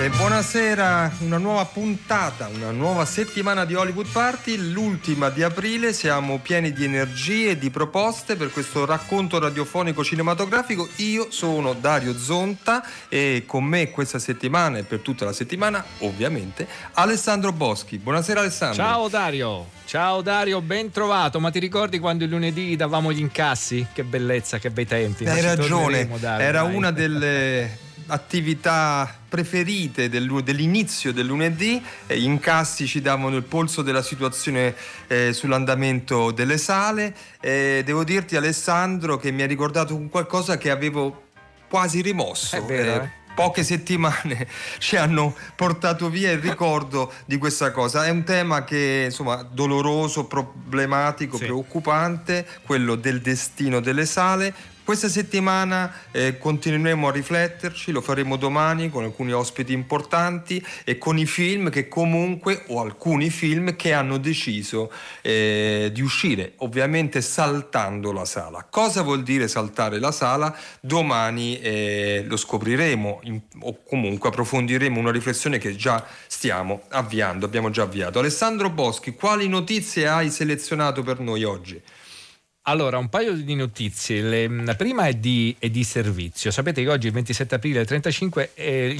E buonasera, una nuova puntata, una nuova settimana di Hollywood Party, l'ultima di aprile, siamo pieni di energie e di proposte per questo racconto radiofonico cinematografico. Io sono Dario Zonta e con me questa settimana e per tutta la settimana, ovviamente, Alessandro Boschi. Buonasera Alessandro. Ciao Dario. Ciao Dario, ben trovato. Ma ti ricordi quando il lunedì davamo gli incassi? Che bellezza, che bei tempi. Hai ragione, Dario, era dai. una delle attività preferite del, dell'inizio del lunedì, eh, gli incassi ci davano il polso della situazione eh, sull'andamento delle sale. Eh, devo dirti Alessandro che mi ha ricordato qualcosa che avevo quasi rimosso. Vero, eh, eh? poche settimane ci hanno portato via il ricordo di questa cosa. È un tema che insomma doloroso, problematico, sì. preoccupante, quello del destino delle sale. Questa settimana eh, continueremo a rifletterci, lo faremo domani con alcuni ospiti importanti e con i film che comunque, o alcuni film che hanno deciso eh, di uscire, ovviamente saltando la sala. Cosa vuol dire saltare la sala? Domani eh, lo scopriremo in, o comunque approfondiremo una riflessione che già stiamo avviando, abbiamo già avviato. Alessandro Boschi, quali notizie hai selezionato per noi oggi? Allora, un paio di notizie. Le, la prima è di, è di, servizio. Sapete che oggi, il 27 aprile del 35, è,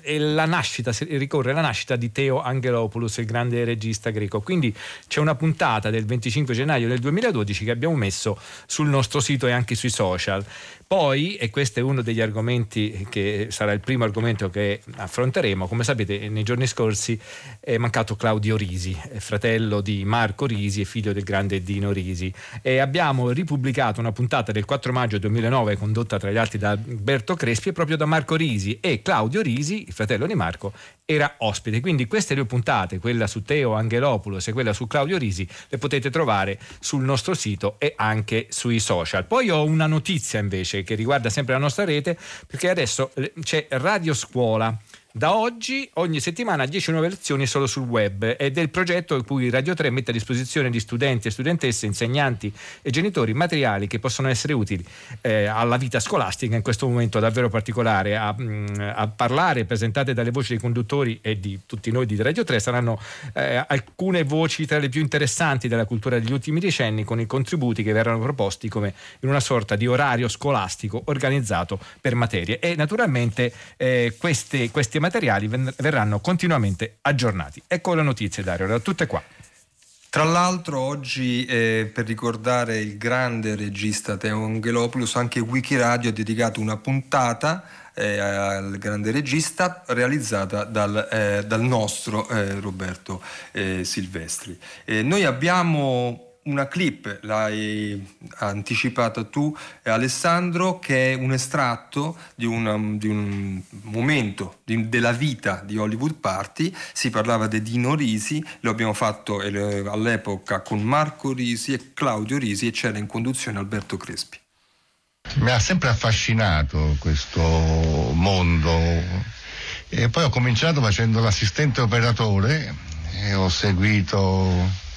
è la nascita, ricorre la nascita di Teo Angelopoulos, il grande regista greco. Quindi c'è una puntata del 25 gennaio del 2012 che abbiamo messo sul nostro sito e anche sui social. Poi, e questo è uno degli argomenti che sarà il primo argomento che affronteremo, come sapete nei giorni scorsi è mancato Claudio Risi, fratello di Marco Risi e figlio del grande Dino Risi. E abbiamo ripubblicato una puntata del 4 maggio 2009 condotta tra gli altri da Alberto Crespi e proprio da Marco Risi e Claudio Risi, il fratello di Marco, era ospite. Quindi queste due puntate, quella su Teo Angelopoulos e quella su Claudio Risi, le potete trovare sul nostro sito e anche sui social. Poi ho una notizia invece che riguarda sempre la nostra rete, perché adesso eh, c'è Radio Scuola da oggi, ogni settimana, 10 nuove lezioni solo sul web ed è il progetto in cui Radio 3 mette a disposizione di studenti e studentesse, insegnanti e genitori materiali che possono essere utili eh, alla vita scolastica in questo momento davvero particolare. A, mm, a, parlare, presentate dalle voci dei conduttori e di tutti noi di Radio 3, saranno eh, alcune voci tra le più interessanti della cultura degli ultimi decenni con i contributi che verranno proposti come in una sorta di orario scolastico organizzato per materie. E naturalmente eh, queste, queste materiali verranno continuamente aggiornati. Ecco le notizie Dario, erano tutte qua. Tra l'altro oggi eh, per ricordare il grande regista Teo Angelopoulos anche Wikiradio ha dedicato una puntata eh, al grande regista realizzata dal, eh, dal nostro eh, Roberto eh, Silvestri. noi abbiamo una clip, l'hai anticipata tu Alessandro, che è un estratto di, una, di un momento di, della vita di Hollywood Party, si parlava di Dino Risi, lo abbiamo fatto eh, all'epoca con Marco Risi e Claudio Risi e c'era in conduzione Alberto Crespi. Mi ha sempre affascinato questo mondo e poi ho cominciato facendo l'assistente operatore e ho seguito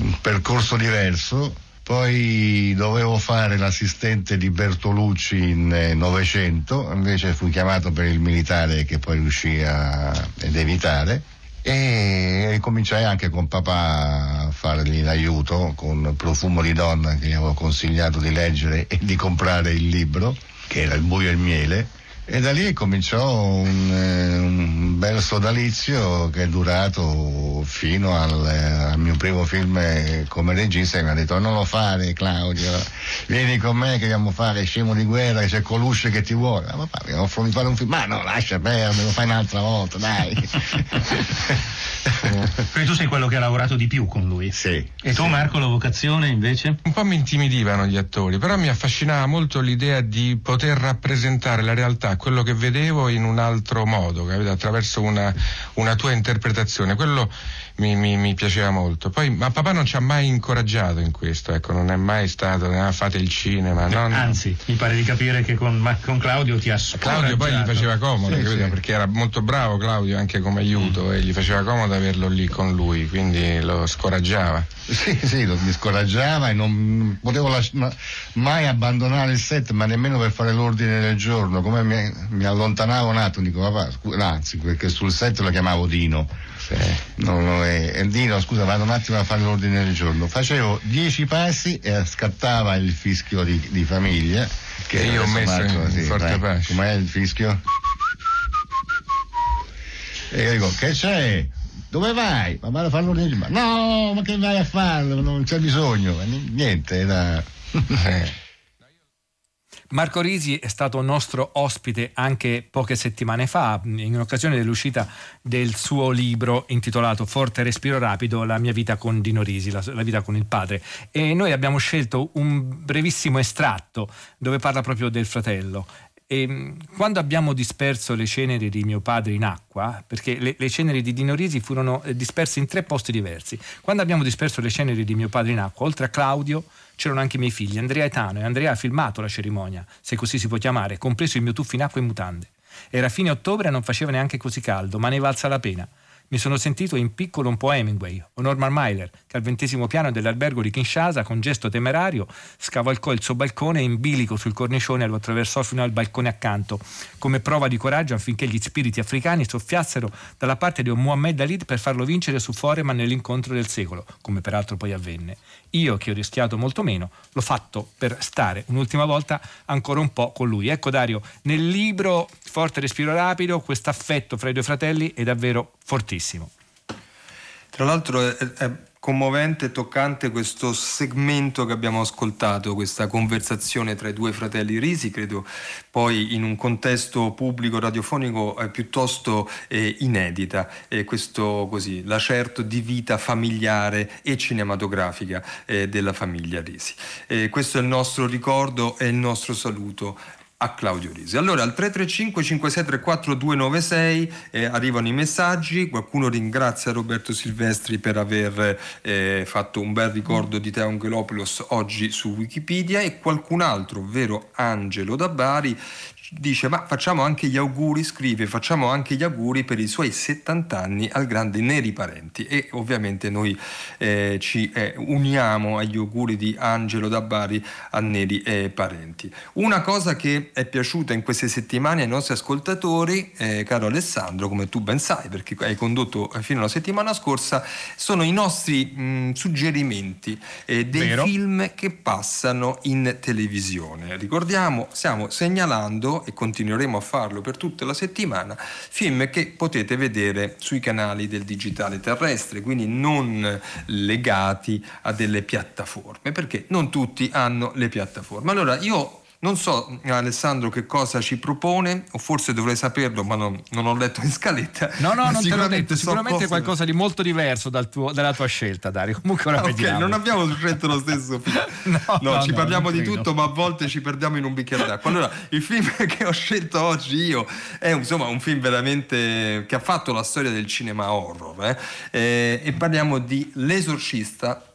un percorso diverso. Poi dovevo fare l'assistente di Bertolucci in Novecento, invece fui chiamato per il militare che poi riuscì a, ad evitare e cominciai anche con papà a fargli l'aiuto con Profumo di donna che gli avevo consigliato di leggere e di comprare il libro, che era Il buio e il miele e da lì cominciò un, eh, un, bel sodalizio che è durato fino al, eh, al, mio primo film come regista e mi ha detto non lo fare Claudio, vieni con me che andiamo a fare Scemo di guerra, che c'è Colucci che ti vuole. Ma papà, mi offro di fare un film, ma no, lascia perdere, lo fai un'altra volta, dai. Quindi tu sei quello che ha lavorato di più con lui. Sì. E tu sì. Marco la vocazione invece? Un po' mi intimidivano gli attori, però mi affascinava molto l'idea di poter rappresentare la realtà quello che vedevo in un altro modo, capito? attraverso una, una tua interpretazione. Quello mi, mi, mi, piaceva molto. Poi, ma papà non ci ha mai incoraggiato in questo, ecco, non è mai stato, ah, fate il cinema. No, Anzi, mi pare di capire che con, con Claudio ti ha Claudio poi gli faceva comodo, sì, sì. perché era molto bravo Claudio anche come aiuto mm. e gli faceva comodo averlo lì con lui, quindi lo scoraggiava. Sì, sì, lo, mi scoraggiava e non potevo lasci- mai abbandonare il set, ma nemmeno per fare l'ordine del giorno. Come mi, mi allontanavo un attimo, dico papà, scu- anzi, perché sul set lo chiamavo Dino. Non, non è, Dino, scusa, vado un attimo a fare l'ordine del giorno. Facevo dieci passi e scattava il fischio di, di famiglia. Che io ho messo Marco, in sì, forte pace. Com'è il fischio? E io dico, che c'è? Dove vai? Ma vado a fare l'ordine del giorno. No, ma che vai a farlo? Non c'è bisogno. Niente, era... Marco Risi è stato nostro ospite anche poche settimane fa, in occasione dell'uscita del suo libro intitolato Forte respiro rapido, la mia vita con Dino Risi, la, la vita con il padre. E noi abbiamo scelto un brevissimo estratto dove parla proprio del fratello. E quando abbiamo disperso le ceneri di mio padre in acqua, perché le, le, ceneri di Dino Risi furono eh, disperse in tre posti diversi, quando abbiamo disperso le ceneri di mio padre in acqua, oltre a Claudio, c'erano anche i miei figli, Andrea e Tano, e Andrea ha filmato la cerimonia, se così si può chiamare, compreso il mio tuffo in acqua e mutande. Era fine ottobre e non faceva neanche così caldo, ma ne valsa la pena. Mi sono sentito in piccolo un po' Hemingway o Norman Mailer, che al ventesimo piano dell'albergo di Kinshasa, con gesto temerario, scavalcò il suo balcone e in bilico sul cornicione lo attraversò fino al balcone accanto, come prova di coraggio affinché gli spiriti africani soffiassero dalla parte di un Muhammad Ali per farlo vincere su Foreman nell'incontro del secolo, come peraltro poi avvenne. Io, che ho rischiato molto meno, l'ho fatto per stare un'ultima volta ancora un po' con lui. Ecco Dario, nel libro Forte respiro rapido, questo affetto fra i due fratelli è davvero fortissimo. Tra l'altro è, è commovente e toccante questo segmento che abbiamo ascoltato, questa conversazione tra i due fratelli Risi, credo poi in un contesto pubblico radiofonico eh, piuttosto eh, inedita, e questo così, l'acerto di vita familiare e cinematografica eh, della famiglia Risi. questo è il nostro ricordo e il nostro saluto a Claudio Risi. Allora al 335 5634 296 eh, arrivano i messaggi, qualcuno ringrazia Roberto Silvestri per aver eh, fatto un bel ricordo di Teo Angelopoulos oggi su Wikipedia e qualcun altro, ovvero Angelo da Bari, dice ma facciamo anche gli auguri, scrive facciamo anche gli auguri per i suoi 70 anni al grande Neri Parenti e ovviamente noi eh, ci eh, uniamo agli auguri di Angelo da Bari a Neri eh, Parenti. Una cosa che è piaciuta in queste settimane ai nostri ascoltatori, eh, caro Alessandro, come tu ben sai perché hai condotto fino alla settimana scorsa, sono i nostri mh, suggerimenti eh, dei Vero. film che passano in televisione. Ricordiamo, stiamo segnalando e continueremo a farlo per tutta la settimana, film che potete vedere sui canali del digitale terrestre, quindi non legati a delle piattaforme, perché non tutti hanno le piattaforme. Allora io non so Alessandro che cosa ci propone, o forse dovrei saperlo, ma non, non ho letto in scaletta. No, no, non te l'ho detto, sicuramente so qualcosa di molto diverso dal tuo, dalla tua scelta, Dario. Comunque ora okay, vediamo. non abbiamo scelto lo stesso film. no, no, no, ci parliamo di tutto, ma a volte ci perdiamo in un bicchiere d'acqua. Allora, il film che ho scelto oggi io è insomma un film veramente che ha fatto la storia del cinema horror. Eh? Eh, e parliamo di L'esorcista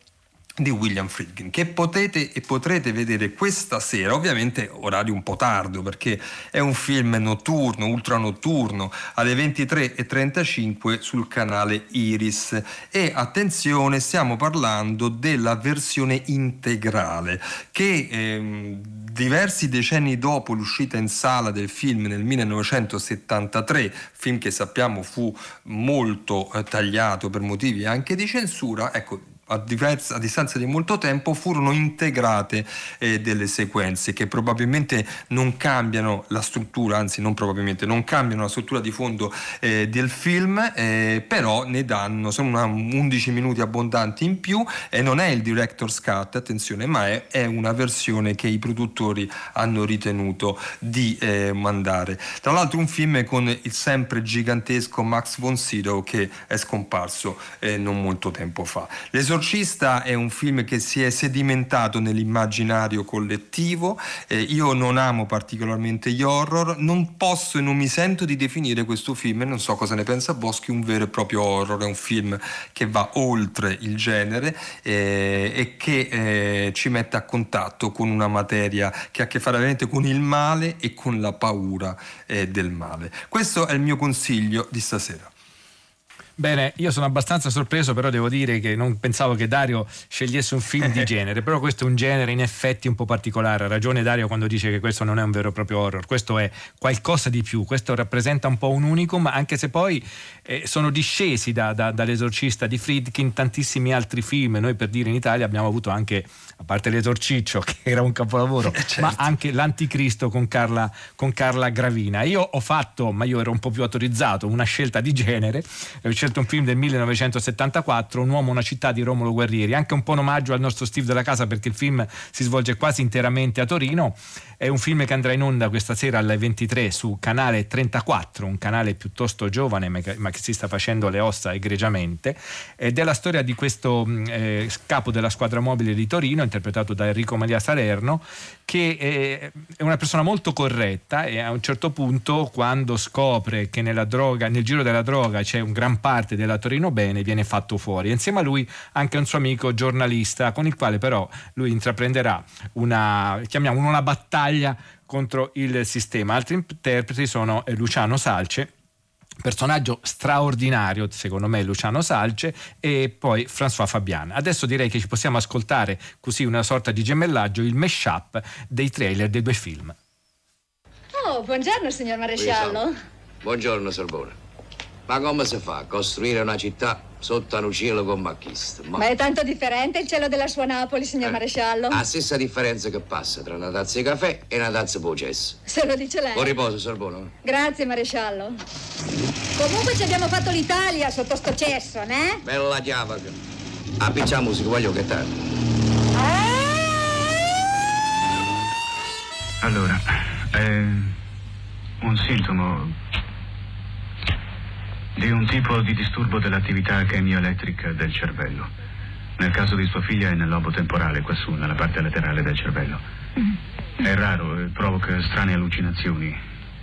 di William Friedkin che potete e potrete vedere questa sera ovviamente orario un po' tardo perché è un film notturno ultra notturno alle 23.35 sul canale Iris. E attenzione stiamo parlando della versione integrale che ehm, diversi decenni dopo l'uscita in sala del film nel 1973 film che sappiamo fu molto eh, tagliato per motivi anche di censura ecco a, diversa, a, distanza di molto tempo furono integrate eh, delle sequenze che probabilmente non cambiano la struttura, anzi non probabilmente, non cambiano la struttura di fondo eh, del film, eh, però ne danno, sono una, 11 minuti abbondanti in più e non è il director's cut, attenzione, ma è, è una versione che i produttori hanno ritenuto di eh, mandare. Tra l'altro un film con il sempre gigantesco Max von Sydow che è scomparso eh, non molto tempo fa. L'esor- L'esorcista è un film che si è sedimentato nell'immaginario collettivo, eh, io non amo particolarmente gli horror, non posso e non mi sento di definire questo film, e non so cosa ne pensa Boschi, un vero e proprio horror, è un film che va oltre il genere eh, e che eh, ci mette a contatto con una materia che ha a che fare veramente con il male e con la paura eh, del male. Questo è il mio consiglio di stasera. Bene, io sono abbastanza sorpreso, però devo dire che non pensavo che Dario scegliesse un film di genere, però questo è un genere in effetti un po' particolare. Ha ragione Dario quando dice che questo non è un vero e proprio horror, questo è qualcosa di più, questo rappresenta un po' un unicum, anche se poi eh, sono discesi da, da, dall'esorcista di Friedkin tantissimi altri film. Noi per dire in Italia abbiamo avuto anche, a parte l'esorciccio che era un capolavoro, certo. ma anche l'anticristo con Carla, con Carla Gravina. Io ho fatto, ma io ero un po' più autorizzato, una scelta di genere, scelto un film del 1974, Un uomo, una città di Romolo Guerrieri, anche un po' un omaggio al nostro Steve della Casa perché il film si svolge quasi interamente a Torino. È un film che andrà in onda questa sera alle 23 su canale 34, un canale piuttosto giovane ma che si sta facendo le ossa egregiamente, ed è la storia di questo mm, eh, capo della squadra mobile di Torino, interpretato da Enrico Maria Salerno, che è una persona molto corretta e a un certo punto quando scopre che droga, nel giro della droga c'è un gran parte della Torino Bene viene fatto fuori. Insieme a lui anche un suo amico giornalista con il quale però lui intraprenderà una, una battaglia contro il sistema. Altri interpreti sono eh, Luciano Salce personaggio straordinario secondo me Luciano Salce e poi François Fabian. Adesso direi che ci possiamo ascoltare così una sorta di gemellaggio il mashup dei trailer dei due film. Oh buongiorno signor maresciallo. Buongiorno Sorbona ma come si fa a costruire una città sotto un cielo come questo? Ma... Ma... è tanto differente il cielo della sua Napoli, signor eh, maresciallo? La stessa differenza che passa tra una tazza di caffè e una tazza di processo. Se lo dice lei. Buon riposo, Sorbona. Grazie, maresciallo. Comunque ci abbiamo fatto l'Italia sotto sto cesso, né? Bella chiava. Appiccia musica, voglio che tardi. Allora, è un sintomo di un tipo di disturbo dell'attività chemioelettrica del cervello. Nel caso di sua figlia è nel lobo temporale, quassù, nella parte laterale del cervello. È raro, eh, provoca strane allucinazioni,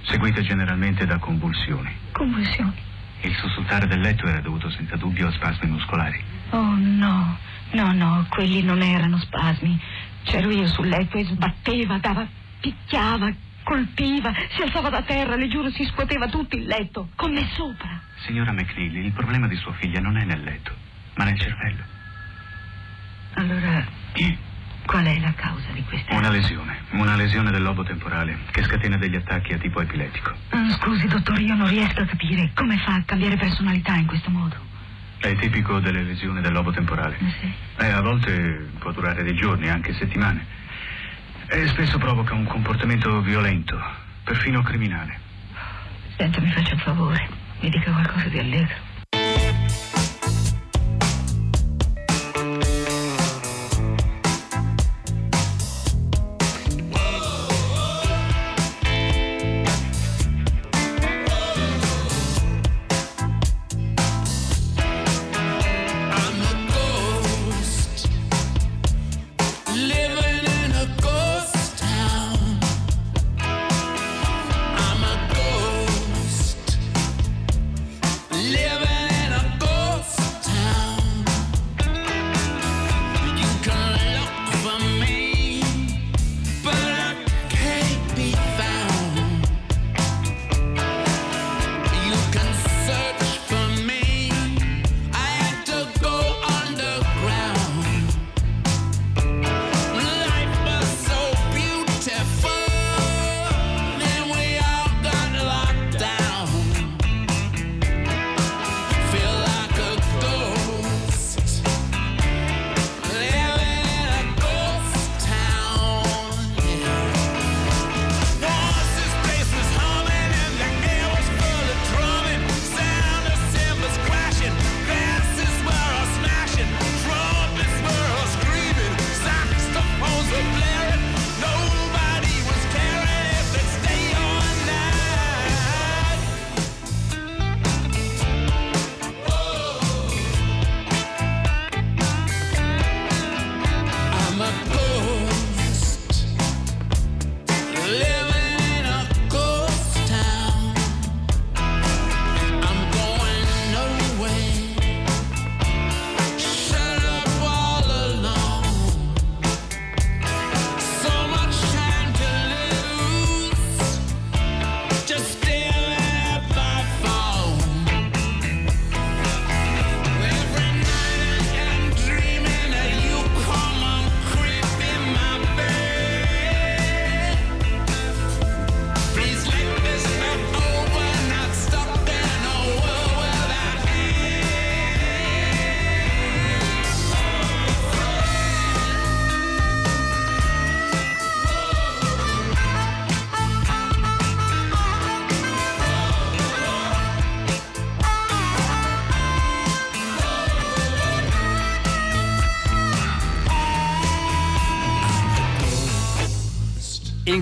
seguite generalmente da convulsioni. Convulsioni? Il sussultare del letto era dovuto senza dubbio a spasmi muscolari. Oh no, no, no, quelli non erano spasmi. C'ero io sul letto e sbatteva, dava, picchiava, colpiva, si alzava da terra, le giuro, si scuoteva tutto il letto, con me sopra. Signora McNeil, il problema di sua figlia non è nel letto, ma nel cervello. Allora, qual è la causa di questa? Una lesione, una lesione del lobo temporale che scatena degli attacchi a tipo epilettico. Oh, scusi, dottore, io non riesco a capire come fa a cambiare personalità in questo modo. È tipico delle lesioni del lobo temporale. Eh sì. Eh, a volte può durare dei giorni, anche settimane. E spesso provoca un comportamento violento, perfino criminale. Senta, mi faccia un favore, mi dica qualcosa di allegro.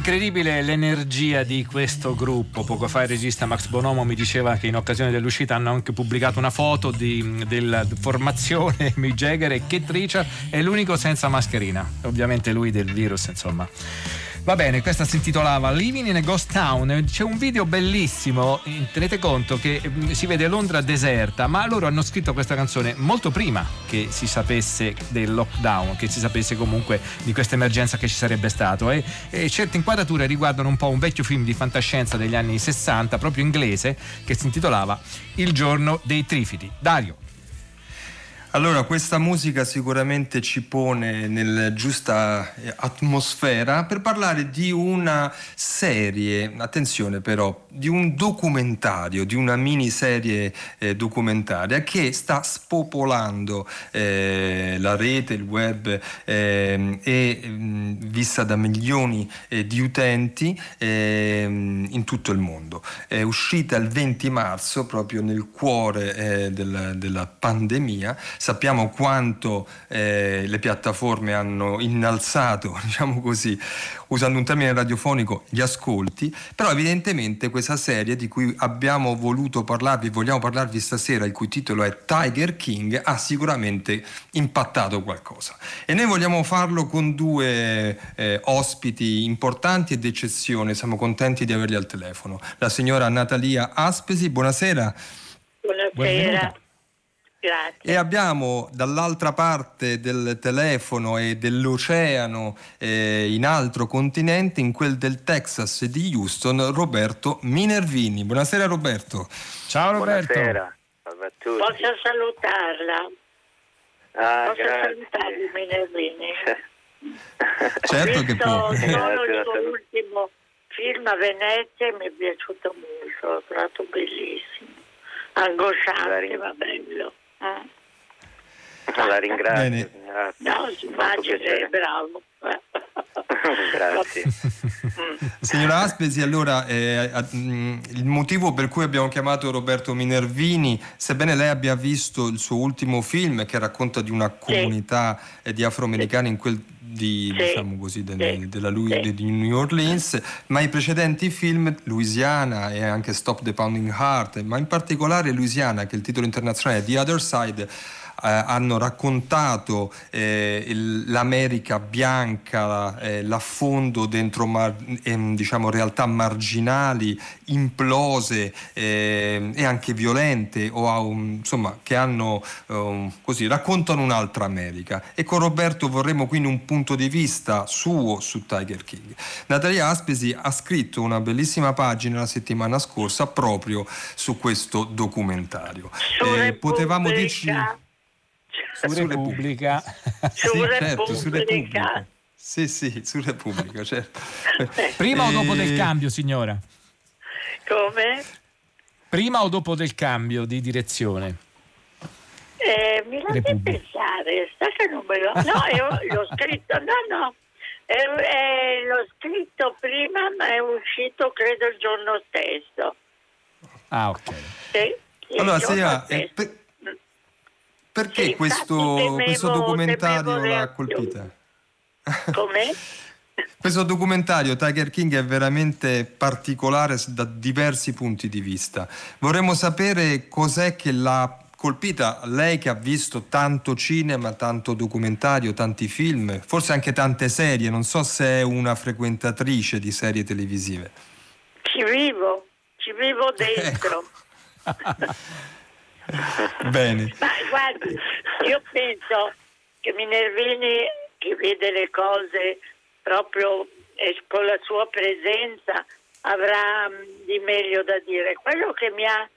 Incredibile l'energia di questo gruppo. Poco fa il regista Max Bonomo mi diceva che in occasione dell'uscita hanno anche pubblicato una foto di, della formazione Mick Jagger e Kate Richard è l'unico senza mascherina. Ovviamente lui del virus, insomma. Va bene, questa si intitolava Living in a Ghost Town. C'è un video bellissimo. Tenete conto che mm, si vede Londra deserta, ma loro hanno scritto questa canzone molto prima che si sapesse del lockdown, che si sapesse comunque di questa emergenza che ci sarebbe stato. E, e certe inquadrature riguardano un po' un vecchio film di fantascienza degli anni 60, proprio inglese, che si intitolava Il giorno dei trifidi. Dario. Allora, questa musica sicuramente ci pone nella giusta eh, atmosfera per parlare di una serie, attenzione però, di un documentario, di una miniserie eh, documentaria che sta spopolando eh, la rete, il web eh, e mh, vista da milioni eh, di utenti ehm, in tutto il mondo. È uscita il 20 marzo, proprio nel cuore eh, della, della pandemia sappiamo quanto eh, le piattaforme hanno innalzato, diciamo così, usando un termine radiofonico, gli ascolti, però evidentemente questa serie di cui abbiamo voluto parlarvi, vogliamo parlarvi stasera, il cui titolo è Tiger King, ha sicuramente impattato qualcosa. E noi vogliamo farlo con due eh, ospiti importanti e d'eccezione, siamo contenti di averli al telefono. La signora Natalia Aspesi, buonasera. Buonasera. Grazie. E abbiamo dall'altra parte del telefono e dell'oceano eh, in altro continente, in quel del Texas e di Houston, Roberto Minervini. Buonasera Roberto. Ciao Roberto. Buonasera. Posso salutarla? Ah, Posso grazie. salutarvi Minervini? Certo Ho che può. solo il suo ultimo film a Venezia e mi è piaciuto molto, l'ho trovato bellissimo. Angosciante ma bello. Eh. La ringrazio. Bene. grazie. No, immagino piacere. è bravo. Grazie. Signora Aspesi, allora eh, mh, il motivo per cui abbiamo chiamato Roberto Minervini, sebbene lei abbia visto il suo ultimo film che racconta di una comunità eh, di afroamericani in quel di, Sì. diciamo così, de- Sì. della Lu- Sì. di New Orleans, ma i precedenti film, Louisiana e anche Stop the Pounding Heart, ma in particolare Louisiana, che è il titolo internazionale è The Other Side, eh, hanno raccontato eh, il- l'America bianca, eh, l'affondo dentro mar- ehm, diciamo, realtà marginali, implose eh, e anche violente, un- insomma, che hanno ehm, così, raccontano un'altra America. E con Roberto vorremmo quindi un punto di vista suo su Tiger King. Natalia Aspesi ha scritto una bellissima pagina la settimana scorsa proprio su questo documentario. Eh, potevamo dirci Su Repubblica. Su sì, certo, su Repubblica. Sì, sì, su Repubblica, certo. Prima o dopo Eh, del cambio, signora? Come? Prima o dopo del cambio di direzione? Eh, mi lasci pensare, sta che non me lo... No, io l'ho scritto, no, no, Eh, eh, l'ho scritto prima, ma è uscito credo il giorno stesso. Ah, ok. Sì, Allora, signora, stesso. eh, per- perché Sì, questo, temevo- questo documentario l'ha colpita? Come? Questo documentario Tiger King è veramente particolare da diversi punti di vista. Vorremmo sapere cos'è che l'ha colpita, lei che ha visto tanto cinema, tanto documentario, tanti film, forse anche tante serie, non so se è una frequentatrice di serie televisive. Ci vivo, ci vivo dentro. Bene. Ma guardi, io penso che Minervini, che vede le cose proprio eh, con la sua presenza, avrà mm, di meglio da dire. Quello che mi ha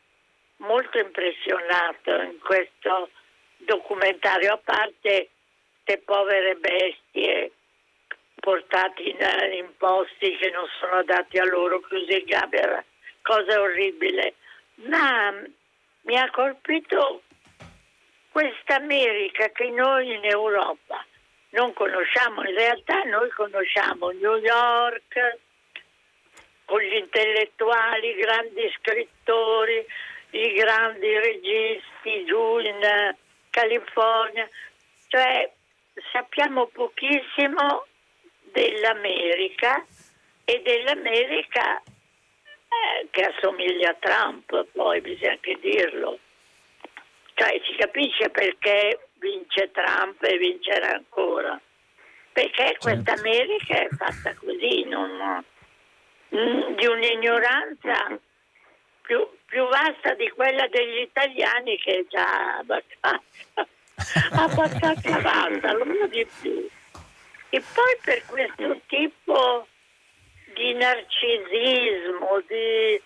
molto impressionato in questo documentario, a parte queste povere bestie portate in, in posti che non sono adatti a loro, chiusi in gabbia, cosa orribile, ma mi ha colpito questa America che noi in Europa non conosciamo, in realtà noi conosciamo New York con gli intellettuali, i grandi scrittori, i grandi registi giù in eh, California, cioè sappiamo pochissimo dell'America e dell'America eh, che assomiglia a Trump, poi bisogna anche dirlo. Cioè si capisce perché vince Trump e vincerà ancora. Perché questa America è fatta così, non, mm, di un'ignoranza più, più vasta di quella degli italiani che è già abbastanza, abbastanza vasta, non di più. E poi per questo tipo di narcisismo, di,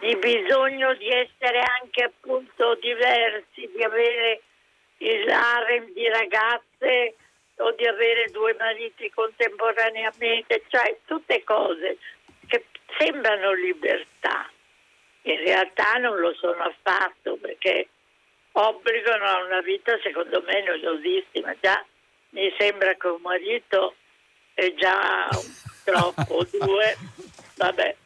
di bisogno di essere anche appunto diversi, di avere il harem di ragazze o di avere due mariti contemporaneamente, cioè tutte cose che sembrano libertà, in realtà non lo sono affatto perché obbligano a una vita secondo me noiosissima. Già mi sembra che un marito è già troppo, due, vabbè.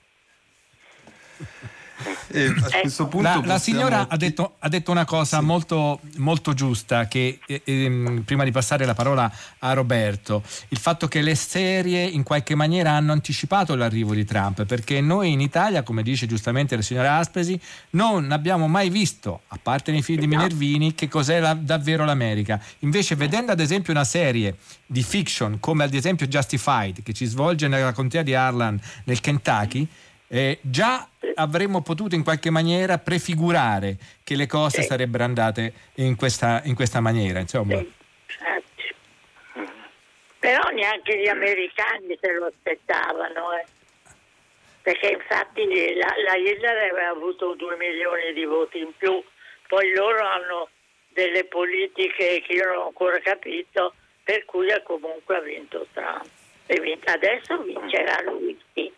E a questo punto La, la possiamo- signora ha detto, ha detto una cosa molto, molto giusta, che eh, ehm, prima di passare la parola a Roberto, il fatto che le serie in qualche maniera hanno anticipato l'arrivo di Trump, perché noi in Italia, come dice giustamente la signora Aspesi, non abbiamo mai visto, a parte nei film di Minervini, che cos'è la- davvero l'America. Invece vedendo ad esempio una serie di fiction, come ad esempio Justified, che ci svolge nella contea di Harlan, nel Kentucky, eh, già avremmo potuto in qualche maniera prefigurare che le cose sarebbero andate in questa, in questa maniera. Insomma. Infatti. Però neanche gli americani se lo aspettavano, eh. perché infatti la, la Hillary aveva avuto due milioni di voti in più, poi loro hanno delle politiche che io non ho ancora capito, per cui ha comunque ha vinto Trump. E adesso vincerà lui, sì.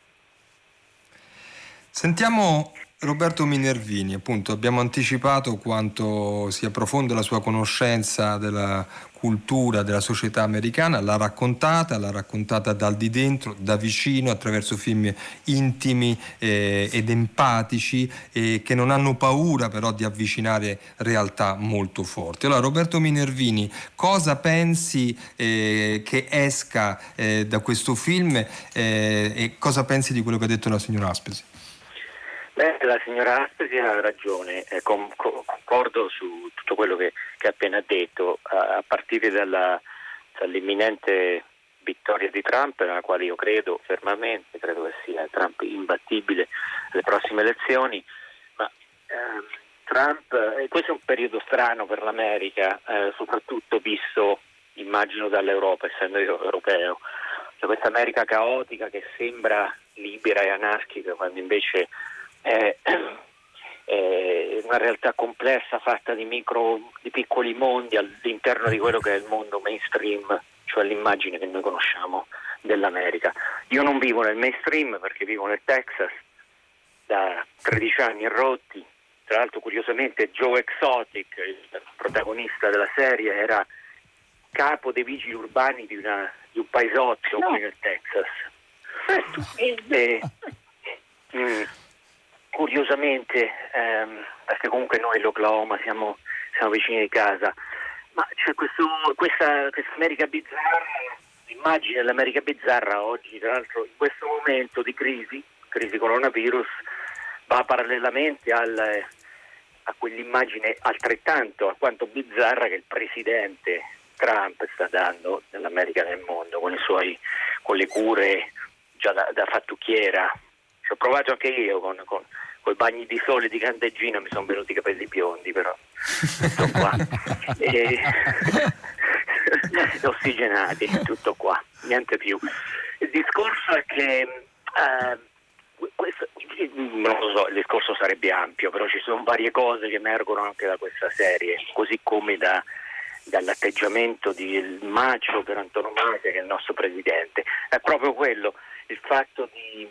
Sentiamo Roberto Minervini, appunto abbiamo anticipato quanto sia profonda la sua conoscenza della cultura, della società americana, l'ha raccontata, l'ha raccontata dal di dentro, da vicino, attraverso film intimi eh, ed empatici eh, che non hanno paura però di avvicinare realtà molto forti. Allora Roberto Minervini, cosa pensi eh, che esca eh, da questo film eh, e cosa pensi di quello che ha detto la signora Aspesi? Beh, la signora Aspesi ha ragione, eh, com- co- concordo su tutto quello che, ha appena detto, a, a partire dalla- dall'imminente vittoria di Trump, nella quale io credo fermamente, credo che sia Trump imbattibile alle prossime elezioni, ma ehm, Trump, eh, questo è un periodo strano per l'America, eh, soprattutto visto, immagino, dall'Europa, essendo io europeo, cioè questa America caotica che sembra libera e anarchica quando invece è, è una realtà complessa fatta di micro, di piccoli mondi all'interno di quello che è il mondo mainstream, cioè l'immagine che noi conosciamo dell'America. Io non vivo nel mainstream perché vivo nel Texas da 13 anni rotti, tra l'altro curiosamente Joe Exotic, il protagonista della serie, era capo dei vigili urbani di, una- di un paesotto qui nel Texas. E, mm, curiosamente, ehm, perché comunque noi l'Oklahoma siamo, siamo vicini di casa, ma c'è questo, questa, questa America bizzarra, l'immagine dell'America bizzarra oggi, tra l'altro in questo momento di crisi, crisi coronavirus, va parallelamente al, a quell'immagine altrettanto alquanto bizzarra che il presidente Trump sta dando nell'America nel mondo con, suoi, con le cure già da, da fattucchiera. Ci ho provato anche io con, con, i bagni di sole di candeggina, mi sono venuti i capelli biondi però. Tutto qua. E- ossigenati, tutto qua, niente più. Il discorso è che eh, questo- non lo so, il discorso sarebbe ampio, però ci sono varie cose che emergono anche da questa serie, così come da- dall'atteggiamento del macio per antonomasia che è il nostro presidente. È proprio quello, il fatto di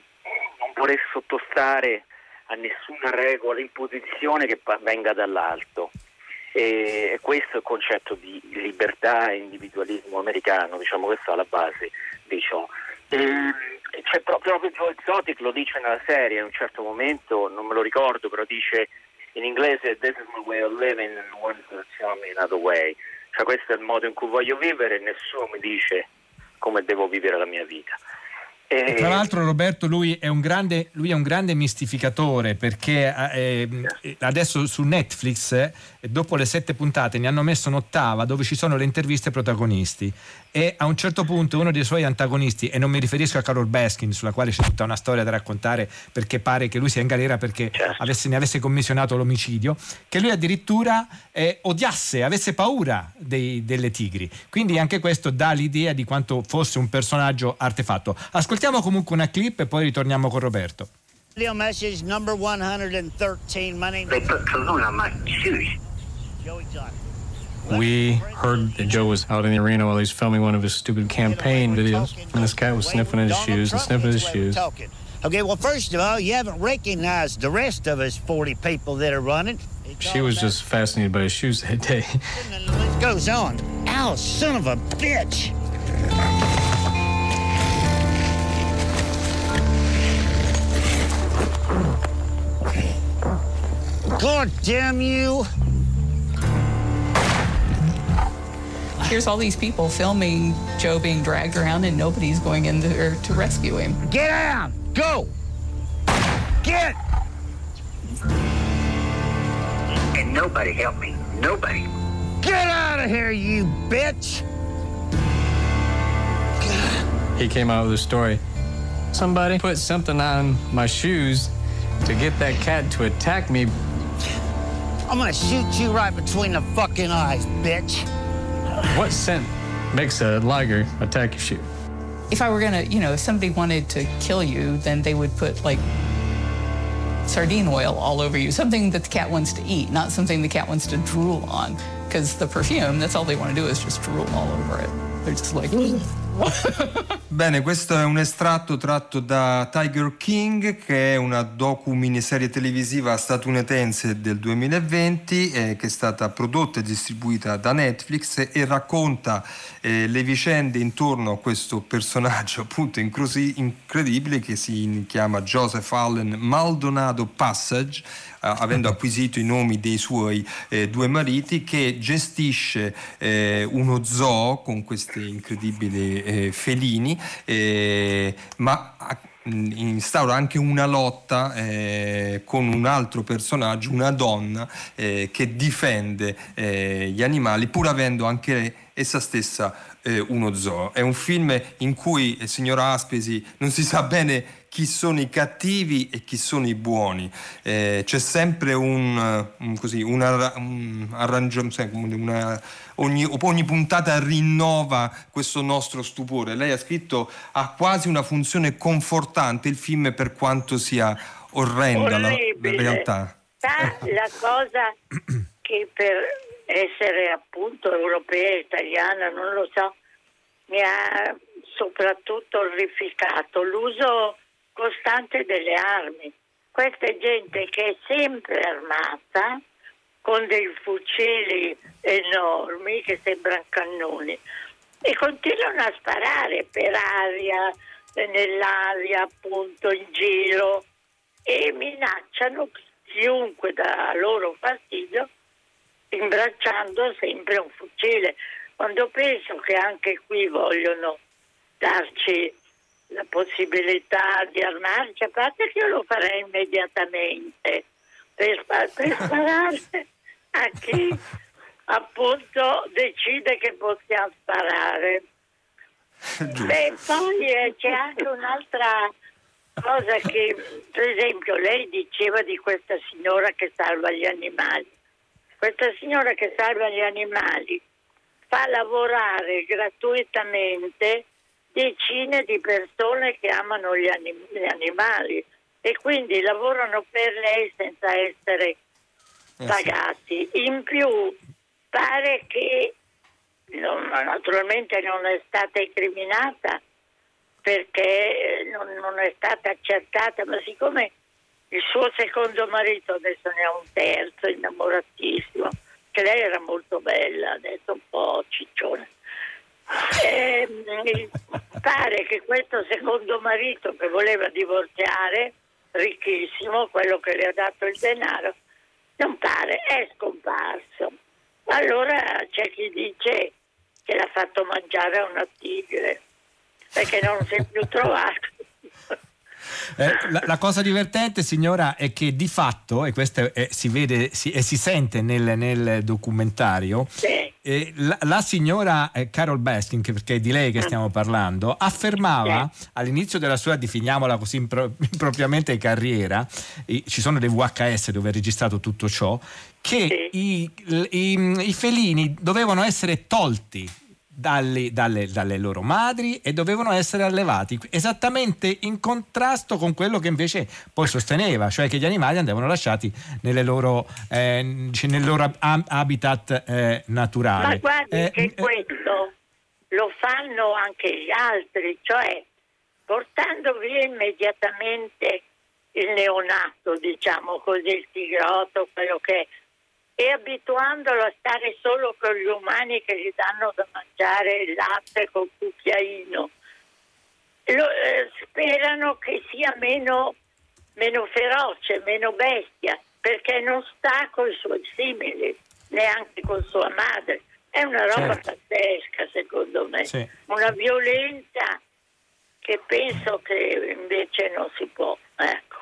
non voler sottostare a nessuna regola, imposizione che venga dall'alto. E questo è il concetto di libertà e individualismo americano, diciamo, questo è alla base di ciò. E c'è pro- proprio Joe Exotic lo dice nella serie in un certo momento, non me lo ricordo, però dice in inglese This is my way of living and one's gonna tell me another way. Cioè questo è il modo in cui voglio vivere e nessuno mi dice come devo vivere la mia vita. E tra l'altro Roberto lui è un grande, lui è un grande mistificatore perché eh, eh, adesso su Netflix dopo le sette puntate ne hanno messo un'ottava dove ci sono le interviste ai protagonisti. E a un certo punto uno dei suoi antagonisti e non mi riferisco a Carol Baskin sulla quale c'è tutta una storia da raccontare perché pare che lui sia in galera perché certo. avesse, ne avesse commissionato l'omicidio che lui addirittura eh, odiasse, avesse paura dei, delle tigri. Quindi anche questo dà l'idea di quanto fosse un personaggio artefatto. Ascoltiamo comunque una clip e poi ritorniamo con Roberto. Radio message number 113 my name They put cologne on my shoes We heard that Joe was out in the arena while he was filming one of his stupid campaign videos, and this guy was sniffing at his shoes and sniffing at his shoes. Okay, well, first of all, you haven't recognized the rest of us 40 people that are running. She was just fascinated by his shoes that day. It goes on. Ow, son of a bitch! God damn you! Here's all these people filming Joe being dragged around and nobody's going in there to rescue him. Get out! Go! Get! And nobody helped me. Nobody. Get out of here, you bitch! He came out with a story. Somebody put something on my shoes to get that cat to attack me. I'm gonna shoot you right between the fucking eyes, bitch. What scent makes a liger attack your shoe? If I were gonna, you know, if somebody wanted to kill you, then they would put like sardine oil all over you, something that the cat wants to eat, not something the cat wants to drool on. Because the perfume, that's all they want to do is just drool all over it. They're just like. Bene, questo è un estratto tratto da Tiger King, che è una docu-miniserie televisiva statunitense del 2020, eh, che è stata prodotta e distribuita da Netflix e racconta eh, le vicende intorno a questo personaggio appunto incrosi- incredibile che si chiama Joseph Allen Maldonado Passage avendo acquisito i nomi dei suoi eh, due mariti, che gestisce eh, uno zoo con questi incredibili eh, felini, eh, ma instaura anche una lotta eh, con un altro personaggio, una donna eh, che difende eh, gli animali pur avendo anche essa stessa eh, uno zoo. È un film in cui, eh, signora Aspesi, non si sa bene chi sono i cattivi e chi sono i buoni. Eh, c'è sempre un, un, così, un, un arrangiamento, ogni, ogni, puntata rinnova questo nostro stupore. Lei ha scritto ha quasi una funzione confortante il film per quanto sia orrenda la, la, realtà. Sa la cosa che per essere appunto europea, italiana, non lo so, mi ha soprattutto orrificato l'uso costante delle armi. Questa gente che è sempre armata con dei fucili enormi che sembrano cannoni e continuano a sparare per aria, nell'aria, appunto in giro e minacciano chiunque dà loro fastidio imbracciando sempre un fucile. Quando penso che anche qui vogliono darci la possibilità di armarci, a parte che io lo farei immediatamente per, per sparare a chi appunto decide che possiamo sparare. Beh, poi eh, c'è anche un'altra cosa che, per esempio, lei diceva di questa signora che salva gli animali. Questa signora che salva gli animali fa lavorare gratuitamente decine di persone che amano gli, anim- gli animali e quindi lavorano per lei senza essere pagati. In più pare che non, naturalmente non è stata incriminata perché non, non, è stata accertata, ma siccome il suo secondo marito adesso ne ha un terzo, innamoratissimo, che lei era molto bella, adesso un po' ciccione eh, pare che questo secondo marito che voleva divorziare, ricchissimo, quello che le ha dato il denaro, non pare, è scomparso. Allora c'è chi dice che l'ha fatto mangiare a una tigre, perché non si è più trovato. Eh, la, la, cosa divertente, signora, è che di fatto, e questo è, si vede si, e si sente nel, nel documentario, sì. eh, la, la, signora eh, Carol Baskin, perché è di lei che stiamo parlando, affermava sì. all'inizio della sua, definiamola così impro, impropriamente, carriera, ci sono dei VHS dove è registrato tutto ciò, che sì. i, i, i felini dovevano essere tolti dalle, dalle, dalle, loro madri e dovevano essere allevati esattamente in contrasto con quello che invece poi sosteneva, cioè che gli animali andavano lasciati loro, eh, nel loro habitat eh, naturale. Ma guardi eh, che questo lo fanno anche gli altri, cioè portando via immediatamente il neonato, diciamo così, il tigrotto, quello che è e abituandolo a stare solo con gli umani che gli danno da mangiare il latte col cucchiaino. Lo, eh, sperano che sia meno, meno feroce, meno bestia, perché non sta con i suoi simili, neanche con sua madre. È una roba certo. pazzesca, secondo me. Sì. Una violenza che penso che invece non si può. Ecco.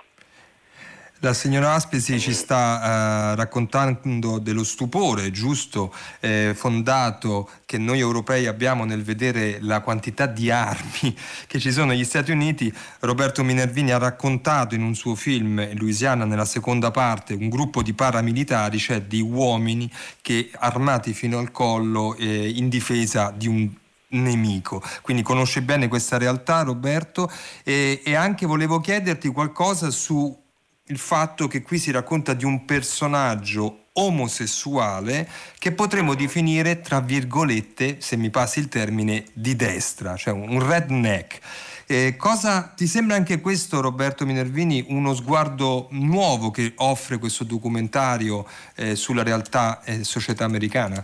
La signora Aspesi ci sta eh, raccontando dello stupore giusto, eh, fondato che noi europei abbiamo nel vedere la quantità di armi che ci sono negli Stati Uniti. Roberto Minervini ha raccontato in un suo film, Louisiana, nella seconda parte, un gruppo di paramilitari, cioè di uomini che armati fino al collo eh, in difesa di un nemico. Quindi conosce bene questa realtà Roberto e, e anche volevo chiederti qualcosa su il fatto che qui si racconta di un personaggio omosessuale che potremmo definire, tra virgolette, se mi passi il termine, di destra, cioè un redneck. Eh, cosa ti sembra anche questo, Roberto Minervini, uno sguardo nuovo che offre questo documentario eh, sulla realtà e società americana?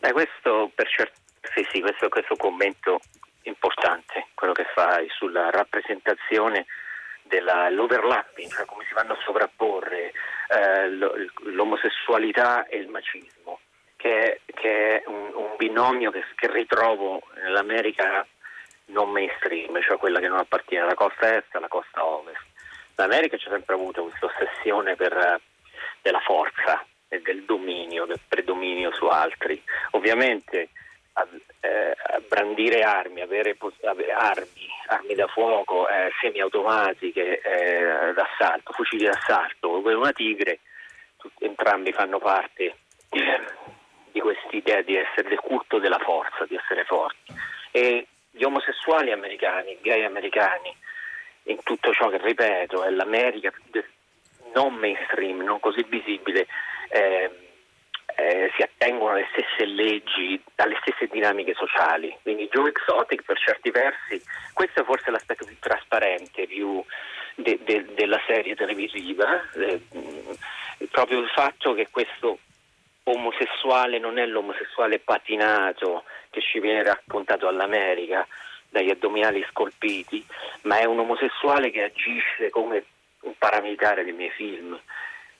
Beh, questo per certo, sì, sì, questo, questo commento importante, quello che fai sulla rappresentazione dell'overlapping, cioè come si vanno a sovrapporre eh, l'omosessualità e il macismo, che, che è un, un binomio che, che, ritrovo nell'America non mainstream, cioè quella che non appartiene alla costa est e alla costa ovest. L'America c'è sempre avuto questa ossessione per, della forza e del dominio, del predominio su altri. Ovviamente eh, brandire armi, avere, avere armi armi da fuoco, eh, semiautomatiche eh, d'assalto, fucili d'assalto, una tigre, entrambi fanno parte eh, di quest'idea di essere del culto della forza, di essere forti. E gli omosessuali americani, i gay americani, in tutto ciò che ripeto, è l'America non mainstream, non così visibile, eh, eh, si attengono alle stesse leggi, alle stesse dinamiche sociali. Quindi Joe Exotic per certi versi, questo è forse l'aspetto più trasparente più de, de, della serie televisiva, eh, proprio il fatto che questo omosessuale non è l'omosessuale patinato che ci viene raccontato all'America dagli addominali scolpiti, ma è un omosessuale che agisce come un paramilitare dei miei film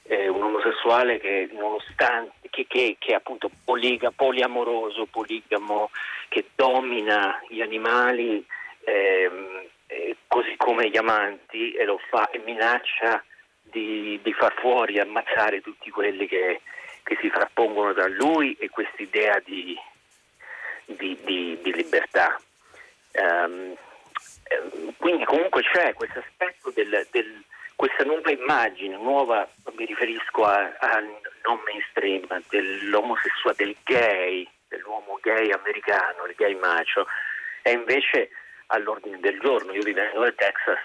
eh, un omosessuale che nonostante che, che, che è appunto poliga, poliamoroso, poligamo, che domina gli animali ehm, eh, così come gli amanti e lo fa e minaccia di, di far fuori, ammazzare tutti quelli che, che si frappongono tra lui e quest'idea di, di, di, di libertà. Um, quindi comunque c'è questo aspetto del, del questa nuova immagine, nuova, mi riferisco a, a non mainstream, dell'omosessuale, del gay, dell'uomo gay americano, il gay macho, è invece all'ordine del giorno. Io vivendo nel Texas,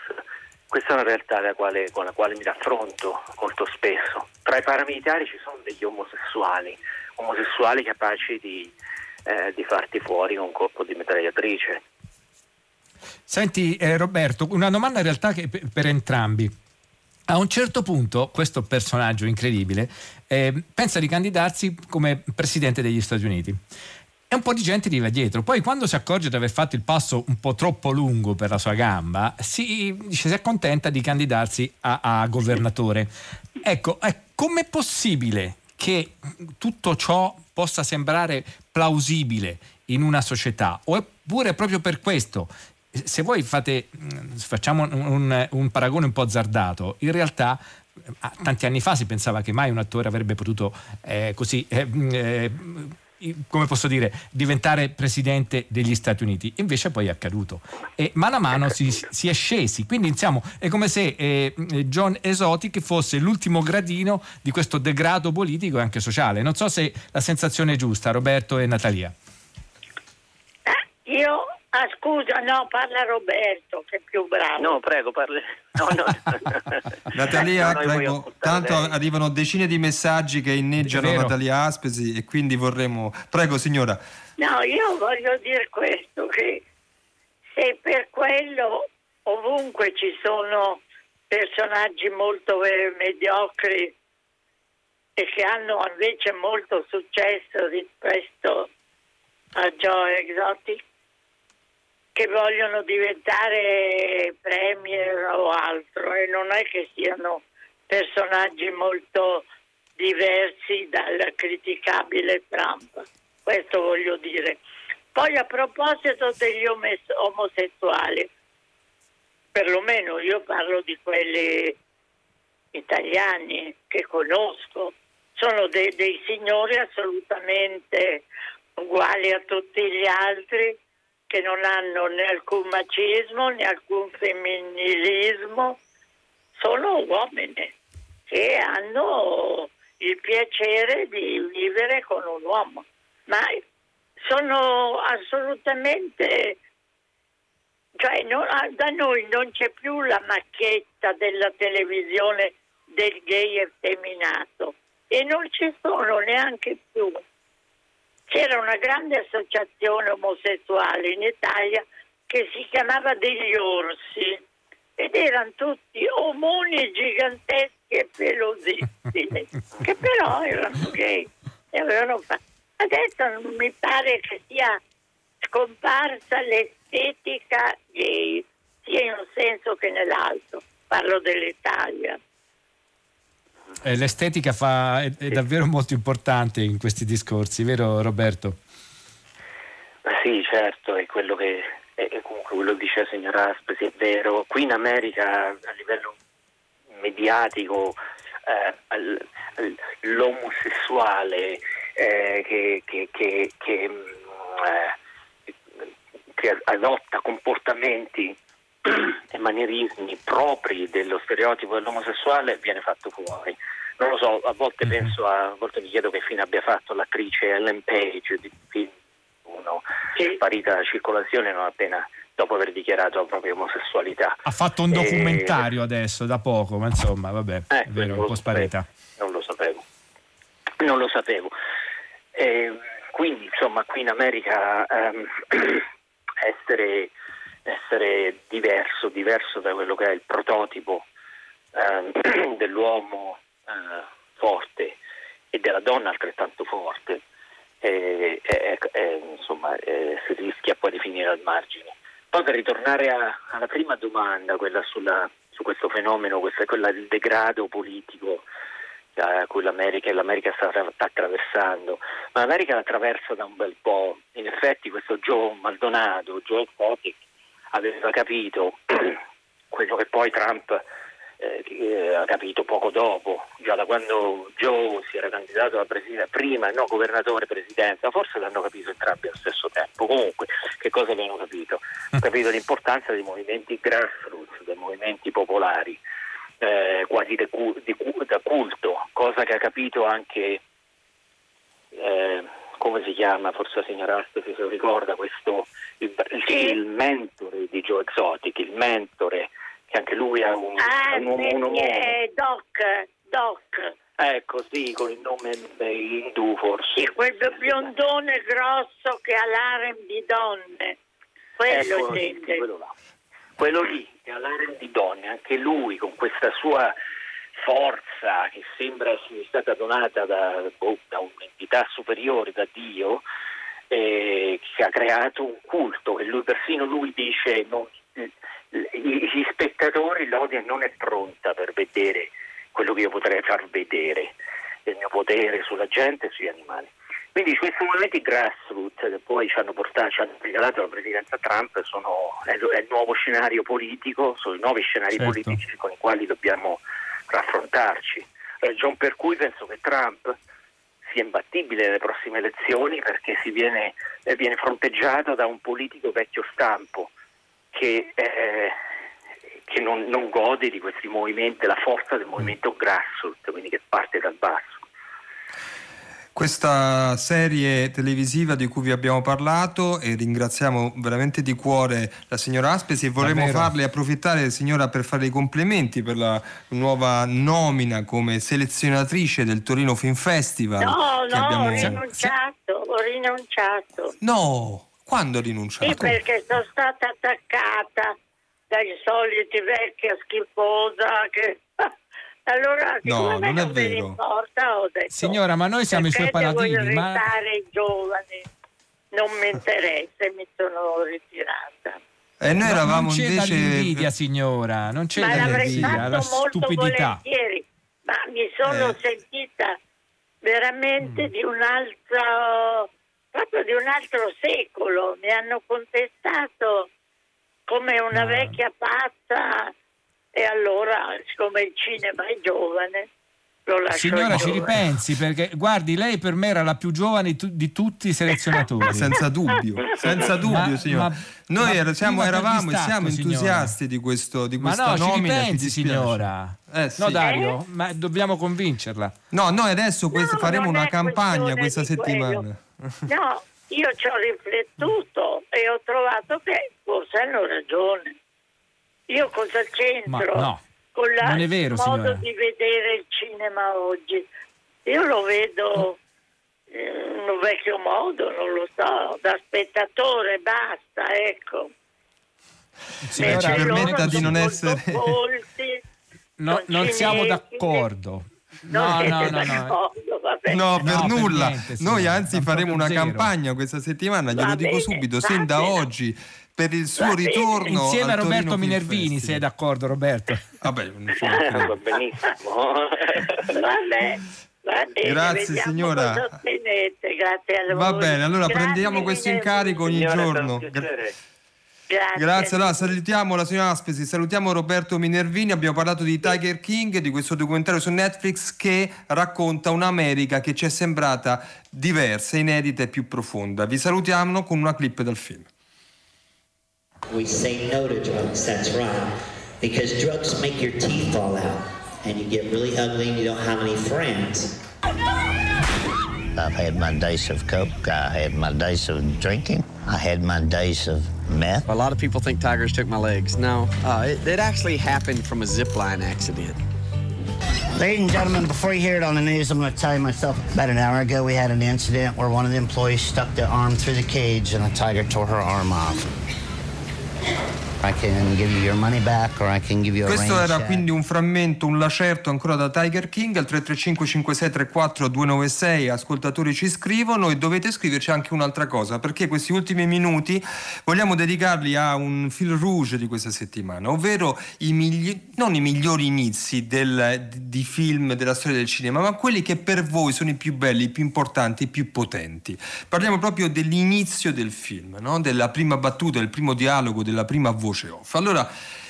questa è una realtà quale, con la quale mi raffronto molto spesso. Tra i paramilitari ci sono degli omosessuali, omosessuali capaci di, eh, di farti fuori con un colpo di mitragliatrice. Senti eh, Roberto, una domanda in realtà per, per entrambi. A un certo punto questo personaggio incredibile eh, pensa di candidarsi come presidente degli Stati Uniti e un po' di gente gli va dietro. Poi quando si accorge di aver fatto il passo un po' troppo lungo per la sua gamba, si, si accontenta di candidarsi a, a governatore. Ecco, eh, com'è possibile che tutto ciò possa sembrare plausibile in una società? Oppure proprio per questo se voi fate, facciamo un, un, paragone un po' azzardato, in realtà eh, tanti anni fa si pensava che mai un attore avrebbe potuto eh, così eh, eh, come posso dire, diventare presidente degli Stati Uniti. Invece poi è accaduto. E mano a mano si, si è scesi. Quindi diciamo, è come se eh, John Esotic fosse l'ultimo gradino di questo degrado politico e anche sociale. Non so se la sensazione è giusta, Roberto e Natalia. Io Ah, scusa, no, parla Roberto, che è più bravo. No, prego, parli. No, no. Natalia, No, prego, tanto lei. arrivano decine di messaggi che inneggiano. Natalia Aspesi e quindi vorremmo... Prego signora. No, io voglio dire questo, che se per quello ovunque ci sono personaggi molto eh, mediocri e che hanno invece molto successo rispetto a Joe Exotic, che vogliono diventare premier o altro e non è che siano personaggi molto diversi dal criticabile Trump. Questo voglio dire. Poi a proposito degli omosessuali, perlomeno io parlo di quelli italiani che conosco, sono de- dei signori assolutamente uguali a tutti gli altri che non hanno né alcun macismo né alcun femminismo, sono uomini che hanno il piacere di vivere con un uomo, ma sono assolutamente cioè non- da noi non c'è più la macchietta della televisione del gay effeminato e non ci sono neanche più. C'era una grande associazione omosessuale in Italia che si chiamava degli orsi ed erano tutti omoni giganteschi e pelosissimi che però erano gay e avevano fatto. Adesso non mi pare che sia scomparsa l'estetica gay, sia in un senso che nell'altro. Parlo dell'Italia. Eh, l'estetica fa, è, è davvero molto importante in questi discorsi, vero Roberto? Ma sì, certo, è quello che è, è comunque quello che dice la signora Aspesi, è vero. Qui in America a livello mediatico eh, al- al- l'omosessuale eh, che, che- che- che, mm, eh, che adotta comportamenti e manierismi propri dello stereotipo dell'omosessuale viene fatto fuori. Non lo so, a volte penso a, a volte mi chiedo che fine abbia fatto l'attrice Ellen Page di film uno sparita dalla circolazione non appena dopo aver dichiarato la propria omosessualità. Ha fatto un documentario adesso da poco, ma insomma, vabbè, è Eh, vero, un po' sparita. non lo sapevo. Non lo sapevo. Eh, quindi, insomma, qui in America ehm, essere, essere diverso, diverso da quello che è il prototipo ehm, dell'uomo eh, forte e della donna altrettanto forte, eh, insomma, eh, si rischia poi di finire al margine. Poi per ritornare a- alla prima domanda, quella sulla- su questo fenomeno, questa, quella del degrado politico eh, a cui l'America, l'America sta, attraversando, ma l'America la attraversa da un bel po'. In effetti questo Joe Maldonado, Joe Exotic, aveva capito quello che poi Trump eh, ha capito poco dopo, già da quando Joe si era candidato alla presidenza, prima no, governatore presidenza, forse l'hanno capito entrambi allo stesso tempo. Comunque, che cosa avevano capito? Hanno capito l'importanza dei movimenti grassroots, dei movimenti popolari, eh, quasi de da culto, cosa che ha capito anche eh, come si chiama, forse la signora Astasi se lo ricorda, questo, il, il, il mentore di Joe Exotic, il mentore che anche lui ha un, Ah, un, un, sì, un- è Doc, Doc. ecco sì, con il nome eh, indù forse. Sì, quel biondone grosso che ha l'harem di donne. Quello Ecco, sì, quello là. Quello lì, che ha l'area di donne, anche lui con questa sua forza che sembra essere stata donata da, boh, da un'entità superiore, da Dio, eh, che ha creato un culto e lui persino lui dice non- gli spettatori l'odia non è pronta per vedere quello che io potrei far vedere, il mio potere sulla gente e sugli animali. Quindi questi movimenti grassroots che poi ci hanno portato, ci hanno regalato la presidenza Trump sono, è, è il nuovo scenario politico, sono i nuovi scenari Certo. politici con i quali dobbiamo raffrontarci. Ragion per cui penso che Trump sia imbattibile nelle prossime elezioni perché si viene, eh, viene fronteggiato da un politico vecchio stampo che, eh, che non, non gode di questi movimenti, della forza del movimento grassroots, quindi che parte dal basso. Questa serie televisiva di cui vi abbiamo parlato e ringraziamo veramente di cuore la signora Aspesi e vorremmo Davvero. farle approfittare signora per fare i complimenti per la nuova nomina come selezionatrice del Torino Film Festival. No, che no, abbiamo- ho rinunciato, ho rinunciato. No, quando ha rinunciato? Sì, perché sono stata attaccata dai soliti vecchia schifosa che... Allora, No, non è non vero. importa, ho detto... Signora, ma noi siamo i suoi paladini, ma- irritare i giovani? Non mi interessa, mi sono ritirata. E noi No, eravamo non c'è invece... dall'invidia, signora, non c'è Ma fatto la molto stupidità. volentieri, ma mi sono Eh. sentita veramente Mm. di un altro, proprio di un altro secolo. Mi hanno contestato come una vecchia pazza e allora, siccome il cinema è giovane, lo lascio Signora, ci ripensi perché guardi, lei per me era la più giovane di, tu- di tutti i selezionatori. Senza dubbio, senza dubbio, Ma- signora. ma- Noi ma siamo- eravamo e siamo signora. entusiasti di, questo, di Ma questa no, ci nomina. ci ripensi, signora. Eh, sì. No, Dario, ma dobbiamo convincerla. No, noi adesso questo- No, faremo una campagna questa settimana. No, io ci ho riflettuto e ho trovato che forse hanno ragione. Io cosa c'entro Ma no, con la- non è vero, il modo signora. di vedere il cinema oggi? Io lo vedo in un vecchio modo, non lo so, da spettatore, basta, ecco. Signora, ci permetta di non essere- colti, No, non siamo cinesi. d'accordo. Non No, siete no, no, no. d'accordo. No, per No, per nulla. niente, Noi anzi faremo una zero. campagna questa settimana, glielo Va dico bene, subito, sin da oggi, per il suo ritorno. Insieme a Roberto Minervini, sei d'accordo Roberto? Vabbè, va benissimo. Vabbè, va bene, Grazie, signora. grazie. Va bene, allora Grazie, prendiamo questo incarico ogni Signora, giorno. Grazie. Grazie, allora salutiamo la signora Aspesi, salutiamo Roberto Minervini, abbiamo parlato di Tiger King, di questo documentario su Netflix che racconta un'America che ci è sembrata diversa, inedita e più profonda. Vi salutiamo con una clip dal film. We say no to drugs, that's right. Because drugs make your teeth fall out and you get really ugly and you don't have any friends. I've had my days of coke. I had my days of drinking. I had my days of meth. A lot of people think tigers took my legs. No, uh, it, it actually happened from a zip line accident. Ladies and gentlemen, before you hear it on the news, I'm going to tell you myself. About an hour ago, we had an incident where one of the employees stuck their arm through the cage and a tiger tore her arm off. Thank you. Questo era quindi un frammento, un lacerto ancora da Tiger King al 335 5634 296 ascoltatori ci scrivono e dovete scriverci anche un'altra cosa perché questi ultimi minuti vogliamo dedicarli a un fil rouge di questa settimana ovvero i migli- non i migliori inizi del- di film della storia del cinema ma quelli che per voi sono i più belli, i più importanti, i più potenti. Parliamo proprio dell'inizio del film no? della prima battuta, del primo dialogo, della prima voce off allora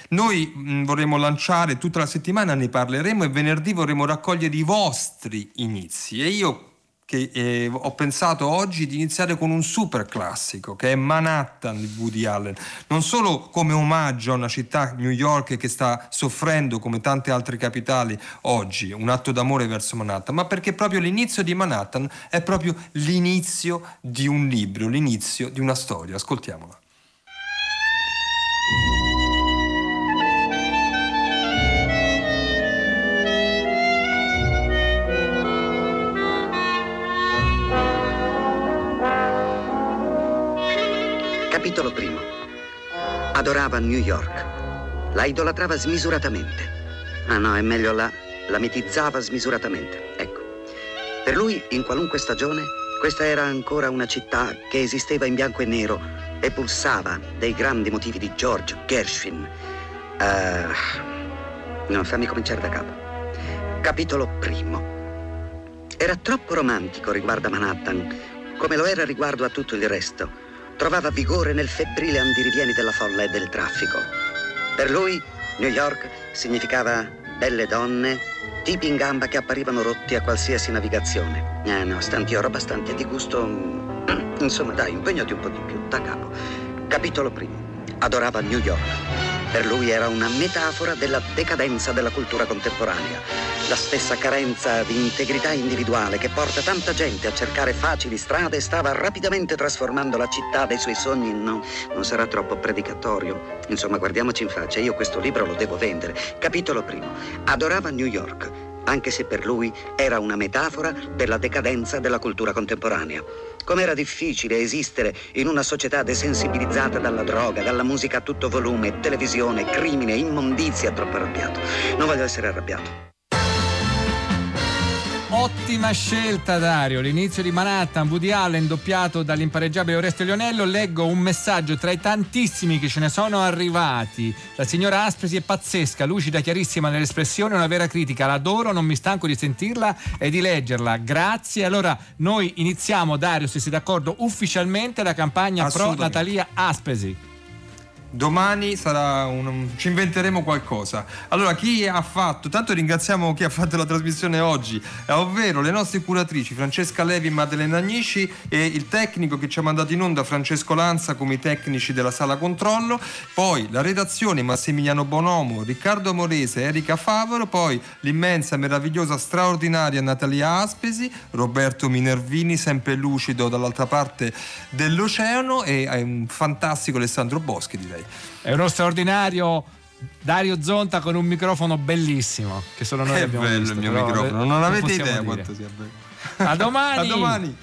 noi mh, vorremmo lanciare tutta la settimana, ne parleremo e venerdì vorremmo raccogliere i vostri inizi. E io che eh, ho pensato oggi di iniziare con un super classico che è Manhattan di Woody Allen, non solo come omaggio a una città, New York, che sta soffrendo come tante altre capitali oggi, un atto d'amore verso Manhattan, ma perché proprio l'inizio di Manhattan è proprio l'inizio di un libro, l'inizio di una storia. Ascoltiamola. Capitolo primo. Adorava New York. La idolatrava smisuratamente. Ah no, è meglio la, la mitizzava smisuratamente. Ecco. Per lui, in qualunque stagione, questa era ancora una città che esisteva in bianco e nero e pulsava dei grandi motivi di George Gershwin. Eh, no, fammi cominciare da capo. Capitolo primo. Era troppo romantico riguardo a Manhattan come lo era riguardo a tutto il resto, trovava vigore nel febbrile andirivieni della folla e del traffico. Per lui New York significava belle donne, tipi in gamba che apparivano rotti a qualsiasi navigazione. Eh no, stanti oro abbastanza di gusto. Mm, Insomma, dai, impegnati un po' di più, da capo. Capitolo primo. Adorava New York. Per lui era una metafora della decadenza della cultura contemporanea, la stessa carenza di integrità individuale che porta tanta gente a cercare facili strade stava rapidamente trasformando la città dei suoi sogni no. Non sarà troppo predicatorio. Insomma, guardiamoci in faccia, io questo libro lo devo vendere. Capitolo primo. Adorava New York, anche se per lui era una metafora della decadenza della cultura contemporanea. Com'era difficile esistere in una società desensibilizzata dalla droga, dalla musica a tutto volume, televisione, crimine, immondizia, troppo arrabbiato. Non voglio essere arrabbiato. Ottima scelta Dario, l'inizio di Manhattan, Woody Allen doppiato dall'impareggiabile Oreste Lionello, leggo un messaggio tra i tantissimi che ce ne sono arrivati. La signora Aspesi è pazzesca, lucida, chiarissima nell'espressione, una vera critica, l'adoro, non mi stanco di sentirla e di leggerla. Grazie. Allora noi iniziamo Dario, se sei d'accordo, ufficialmente la campagna pro. Natalia Aspesi. Domani sarà un, ci inventeremo qualcosa. Allora, chi ha fatto, tanto ringraziamo chi ha fatto la trasmissione oggi, eh, ovvero le nostre curatrici Francesca Levi e Maddalena Agnisci e il tecnico che ci ha mandato in onda Francesco Lanza come i tecnici della sala controllo, poi la redazione Massimiliano Bonomo, Riccardo Morese, Erika Favaro, poi l'immensa, meravigliosa, straordinaria Natalia Aspesi, Roberto Minervini, sempre lucido dall'altra parte dell'oceano e eh, un fantastico Alessandro Boschi direi. È uno straordinario Dario Zonta con un microfono bellissimo, che solo noi Che abbiamo bello visto. il mio microfono, non avete possiamo idea dire. quanto sia bello. A domani! A domani!